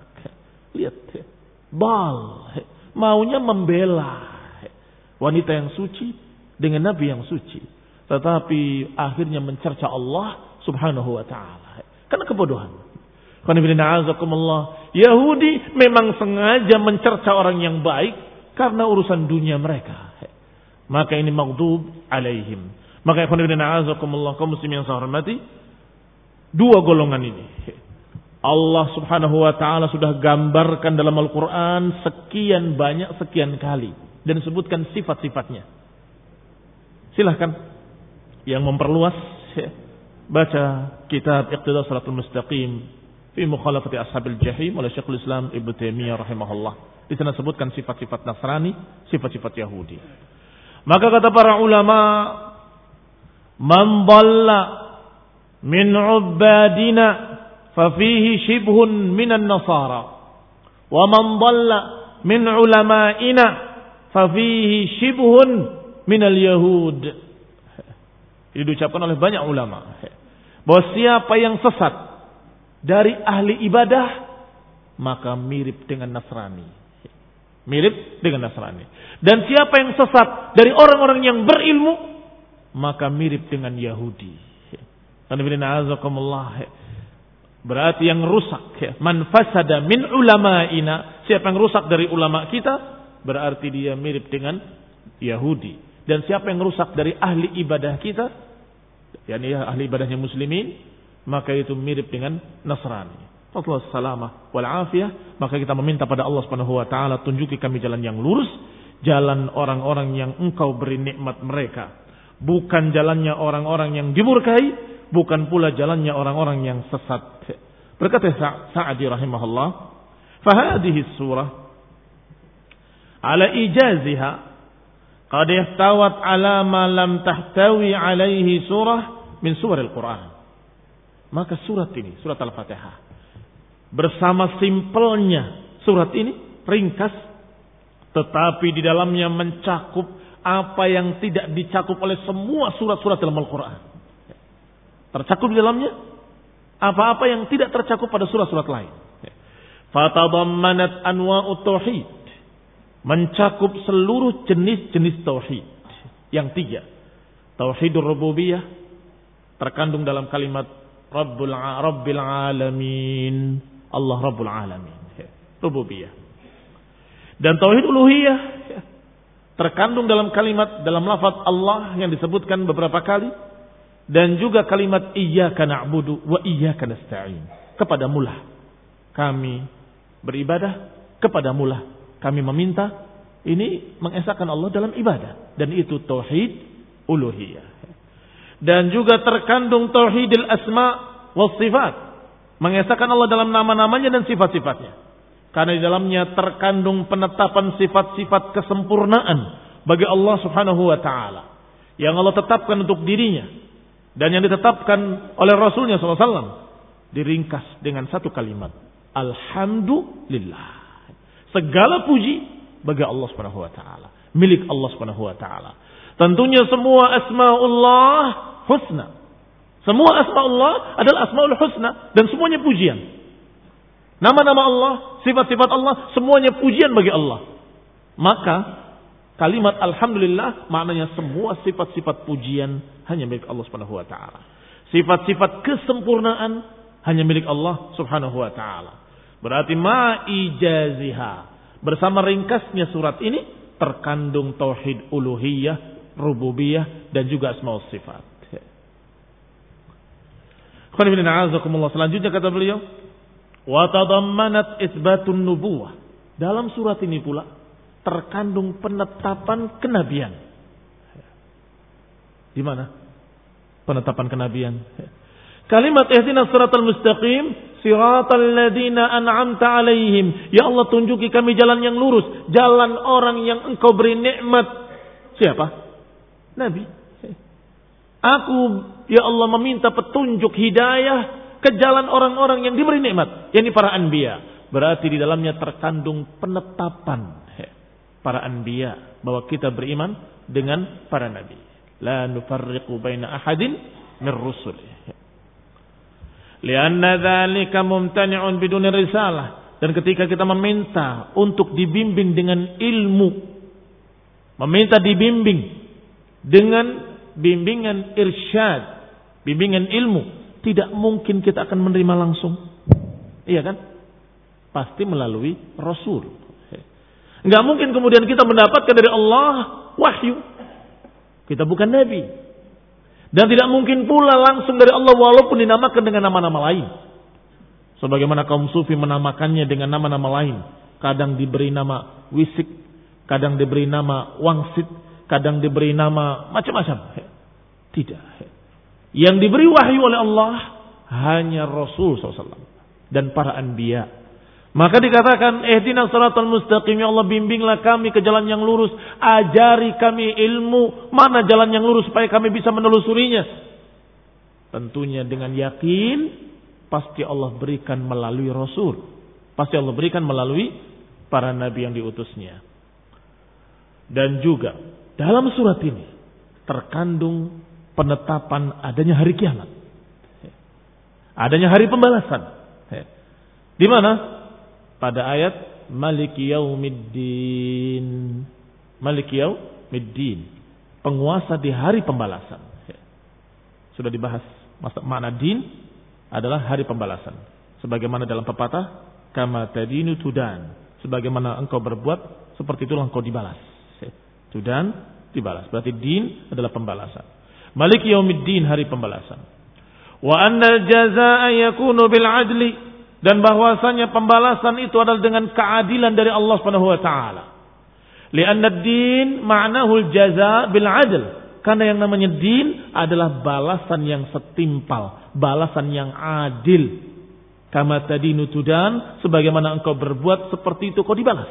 Lihat, bal maunya membela wanita yang suci dengan nabi yang suci. Tetapi akhirnya mencerca Allah subhanahu wa ta'ala. Karena kebodohan. Yahudi memang sengaja mencerca orang yang baik karena urusan dunia mereka. Maka ini maghdub alaihim. Maka ikhwan ibn kaum muslim yang saya hormati, dua golongan ini. Allah subhanahu wa ta'ala sudah gambarkan dalam Al-Quran sekian banyak, sekian kali. Dan sebutkan sifat-sifatnya. Silahkan yang memperluas ya, baca kitab Iqtida Salatul Mustaqim fi mukhalafati ashabil jahim oleh Syekhul Islam Ibnu Taimiyah rahimahullah. Di sana sebutkan sifat-sifat Nasrani, sifat-sifat Yahudi. Maka kata para ulama, "Man dhalla min ubadina fa fihi shibhun minan nasara wa man dhalla min ulama'ina fafihi shibhun minal yahud. Ini diucapkan oleh banyak ulama. Bahwa siapa yang sesat dari ahli ibadah, maka mirip dengan Nasrani. Mirip dengan Nasrani. Dan siapa yang sesat dari orang-orang yang berilmu, maka mirip dengan Yahudi. Berarti yang rusak. Man fasada min ulama'ina. Siapa yang rusak dari ulama kita, berarti dia mirip dengan Yahudi. Dan siapa yang rusak dari ahli ibadah kita, yakni ahli ibadahnya muslimin, maka itu mirip dengan Nasrani. Allah salamah wal maka kita meminta pada Allah Subhanahu wa taala tunjuki kami jalan yang lurus, jalan orang-orang yang engkau beri nikmat mereka, bukan jalannya orang-orang yang dimurkai, bukan pula jalannya orang-orang yang sesat. Berkata Sa'adi rahimahullah, "Fahadhihi surah ala ijaziha qad ihtawat ala ma lam tahtawi alaihi surah min Al-Quran. Maka surat ini, surat Al-Fatihah, bersama simpelnya surat ini, ringkas, tetapi di dalamnya mencakup apa yang tidak dicakup oleh semua surat-surat dalam Al-Quran. Tercakup di dalamnya apa-apa yang tidak tercakup pada surat-surat lain. Fatadammanat anwa'ut tauhid mencakup seluruh jenis-jenis tauhid yang tiga. Tauhidur rububiyah terkandung dalam kalimat Rabbul Rabbil Alamin. Allah Rabbul Alamin. Rububiyah. Dan tauhid uluhiyah terkandung dalam kalimat dalam lafaz Allah yang disebutkan beberapa kali dan juga kalimat iyyaka na'budu wa iyyaka nasta'in. Kepada mulah kami beribadah, kepada mulah kami meminta ini mengesahkan Allah dalam ibadah dan itu tauhid uluhiyah. Dan juga terkandung tauhidil asma was sifat, mengesahkan Allah dalam nama-namanya dan sifat-sifatnya. Karena di dalamnya terkandung penetapan sifat-sifat kesempurnaan bagi Allah Subhanahu wa taala yang Allah tetapkan untuk dirinya dan yang ditetapkan oleh Rasulnya SAW diringkas dengan satu kalimat Alhamdulillah Segala puji bagi Allah Subhanahu wa taala, milik Allah Subhanahu wa taala. Tentunya semua asmaullah husna. Semua asmaullah adalah asmaul husna dan semuanya pujian. Nama-nama Allah, sifat-sifat Allah, semuanya pujian bagi Allah. Maka kalimat alhamdulillah maknanya semua sifat-sifat pujian hanya milik Allah Subhanahu wa taala. Sifat-sifat kesempurnaan hanya milik Allah Subhanahu wa taala. Berarti ma'ijaziha. Bersama ringkasnya surat ini terkandung tauhid uluhiyah, rububiyah dan juga asma sifat. Selanjutnya kata beliau, wa tadammanat isbatun nubuwah. Dalam surat ini pula terkandung penetapan kenabian. Di mana? Penetapan kenabian. Kalimat ihdinas siratal mustaqim, siratal ladzina an'amta alaihim. Ya Allah tunjuki kami jalan yang lurus, jalan orang yang Engkau beri nikmat. Siapa? Nabi. Aku ya Allah meminta petunjuk hidayah ke jalan orang-orang yang diberi nikmat, yakni para anbiya. Berarti di dalamnya terkandung penetapan para anbiya bahwa kita beriman dengan para nabi. La nufarriqu baina ahadin min rusulih. Lianna dzalika mumtani'un biduni risalah. Dan ketika kita meminta untuk dibimbing dengan ilmu, meminta dibimbing dengan bimbingan irsyad, bimbingan ilmu, tidak mungkin kita akan menerima langsung. Iya kan? Pasti melalui Rasul. Enggak mungkin kemudian kita mendapatkan dari Allah wahyu. Kita bukan nabi. Dan tidak mungkin pula langsung dari Allah walaupun dinamakan dengan nama-nama lain. Sebagaimana kaum sufi menamakannya dengan nama-nama lain. Kadang diberi nama wisik, kadang diberi nama wangsit, kadang diberi nama macam-macam. Tidak. Yang diberi wahyu oleh Allah hanya Rasul SAW dan para anbiya maka dikatakan ihdina siratal mustaqim ya Allah bimbinglah kami ke jalan yang lurus, ajari kami ilmu mana jalan yang lurus supaya kami bisa menelusurinya. Tentunya dengan yakin pasti Allah berikan melalui rasul. Pasti Allah berikan melalui para nabi yang diutusnya. Dan juga dalam surat ini terkandung penetapan adanya hari kiamat. Adanya hari pembalasan. Di mana? Pada ayat Maliki Yaumiddin. Maliki Yaumiddin. Penguasa di hari pembalasan. Sudah dibahas. Makna din adalah hari pembalasan. Sebagaimana dalam pepatah, kama tadinu tudan. Sebagaimana engkau berbuat, seperti itulah engkau dibalas. Tudan, dibalas. Berarti din adalah pembalasan. Malik yaumiddin hari pembalasan. Wa anna jazaa yakunu bil adli dan bahwasanya pembalasan itu adalah dengan keadilan dari Allah Subhanahu wa taala. Lianna din ma'nahu al-jaza bil adl. Karena yang namanya din adalah balasan yang setimpal, balasan yang adil. Kama tadi nutudan, sebagaimana engkau berbuat seperti itu kau dibalas.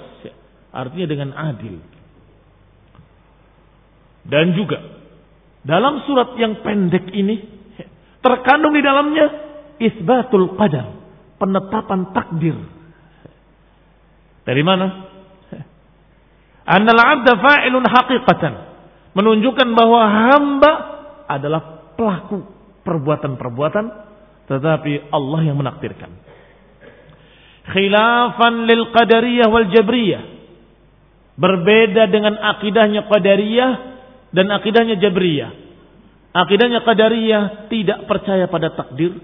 Artinya dengan adil. Dan juga dalam surat yang pendek ini terkandung di dalamnya isbatul qadar, penetapan takdir. Dari mana? Annal 'abda fa'ilun haqiqatan. Menunjukkan bahwa hamba adalah pelaku perbuatan-perbuatan tetapi Allah yang menakdirkan. Khilafan lil qadariyah wal jabriyah. Berbeda dengan akidahnya qadariyah dan akidahnya jabriyah. Akidahnya qadariyah tidak percaya pada takdir.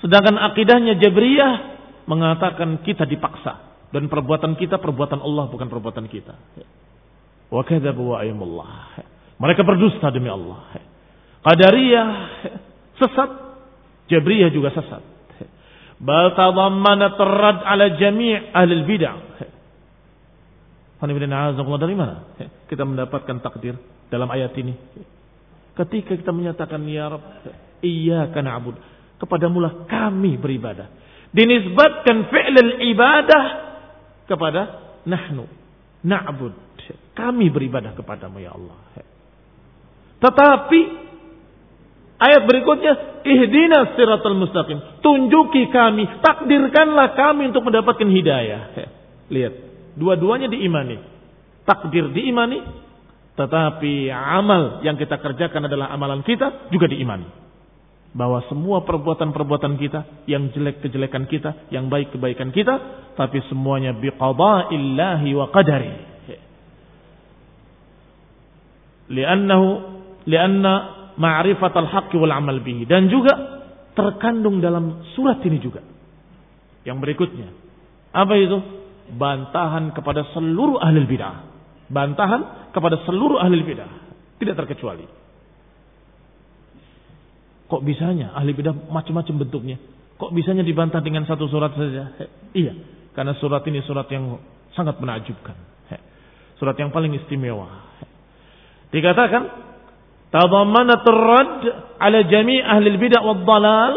Sedangkan akidahnya jabriyah mengatakan kita dipaksa. Dan perbuatan kita perbuatan Allah bukan perbuatan kita. Wa kadzabu wa Mereka berdusta demi Allah. Qadariyah sesat, Jabriyah juga sesat. Bal tadammanat rad ala jami' ahli bid'ah. Dari mana? Kita mendapatkan takdir dalam ayat ini. Ketika kita menyatakan ya Rabb, iya karena abud. Kepadamulah kami beribadah. Dinisbatkan fi'l ibadah kepada nahnu. Na'bud. Kami beribadah kepadamu ya Allah. Tetapi ayat berikutnya ihdina siratal mustaqim. Tunjuki kami, takdirkanlah kami untuk mendapatkan hidayah. Lihat, dua-duanya diimani. Takdir diimani, tetapi amal yang kita kerjakan adalah amalan kita juga diimani bahwa semua perbuatan-perbuatan kita, yang jelek kejelekan kita, yang baik kebaikan kita, tapi semuanya biqada'illahi wa qadari. Li'annahu li'anna ma'rifat al-haqqi wal amal bihi dan juga terkandung dalam surat ini juga. Yang berikutnya. Apa itu? Bantahan kepada seluruh ahli bidah. Bantahan kepada seluruh ahli bidah. Tidak terkecuali. Kok bisanya ahli bidah macam-macam bentuknya? Kok bisanya dibantah dengan satu surat saja? He, iya, karena surat ini surat yang sangat menakjubkan. He, surat yang paling istimewa. He. Dikatakan, ar-radd ala jami' ahli bidah wad dalal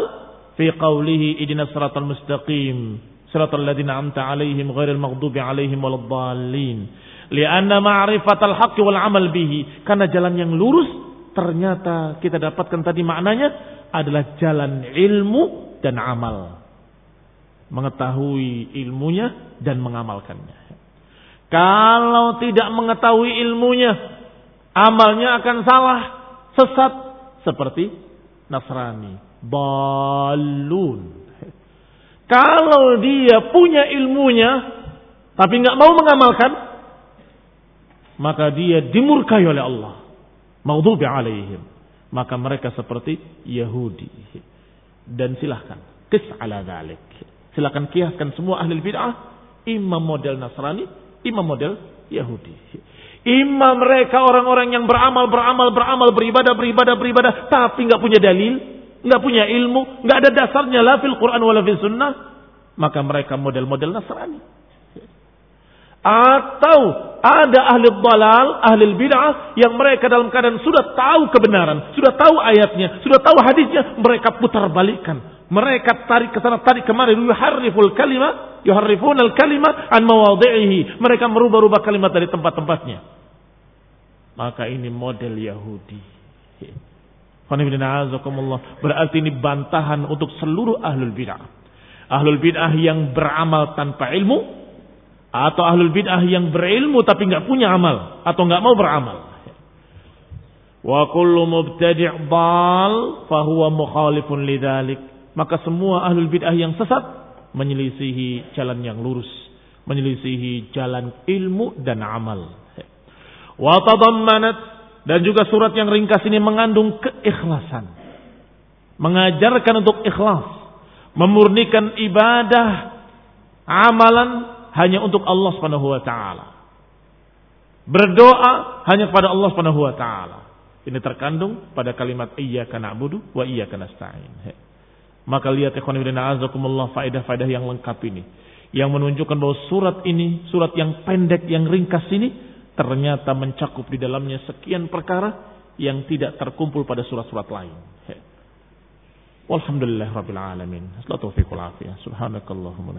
fi qawlihi idina siratal mustaqim siratal ladzina amta alaihim ghairil maghdubi alaihim waladdallin. Lianna ma'rifatal haqqi wal amal bihi. Karena jalan yang lurus ternyata kita dapatkan tadi maknanya adalah jalan ilmu dan amal. Mengetahui ilmunya dan mengamalkannya. Kalau tidak mengetahui ilmunya, amalnya akan salah, sesat seperti Nasrani, balun. Kalau dia punya ilmunya, tapi nggak mau mengamalkan, maka dia dimurkai oleh Allah maghdubi alaihim. Maka mereka seperti Yahudi. Dan silahkan. Kis ala dhalik. Silahkan kiaskan semua ahli bid'ah. Imam model Nasrani. Imam model Yahudi. Imam mereka orang-orang yang beramal, beramal, beramal, beribadah, beribadah, beribadah. Tapi nggak punya dalil. nggak punya ilmu. nggak ada dasarnya la fil Quran wala fil sunnah. Maka mereka model-model Nasrani. Atau ada ahli dalal, ahli bid'ah yang mereka dalam keadaan sudah tahu kebenaran, sudah tahu ayatnya, sudah tahu hadisnya, mereka putar balikan. Mereka tarik ke sana, tarik kemari. Yuharriful kalima, yuharrifun al kalima an mawadhi'ihi. Mereka merubah-rubah kalimat dari tempat-tempatnya. Maka ini model Yahudi. Berarti ini bantahan untuk seluruh ahlul bid'ah. Ahlul bid'ah yang beramal tanpa ilmu, atau ahlul bid'ah yang berilmu tapi nggak punya amal atau nggak mau beramal. Wa kullu mubtadi' dal fahuwa mukhalifun lidzalik. Maka semua ahlul bid'ah yang sesat menyelisihi jalan yang lurus, menyelisihi jalan ilmu dan amal. Wa tadammanat dan juga surat yang ringkas ini mengandung keikhlasan. Mengajarkan untuk ikhlas, memurnikan ibadah, amalan hanya untuk Allah Subhanahu wa taala. Berdoa hanya kepada Allah Subhanahu wa taala. Ini terkandung pada kalimat iyyaka na'budu wa iyyaka nasta'in. Maka lihat ikhwan fillah azakumullah faedah-faedah yang lengkap ini yang menunjukkan bahwa surat ini, surat yang pendek yang ringkas ini ternyata mencakup di dalamnya sekian perkara yang tidak terkumpul pada surat-surat lain. Walhamdulillah rabbil alamin. Taufiq wal afiyah. Subhanakallahumma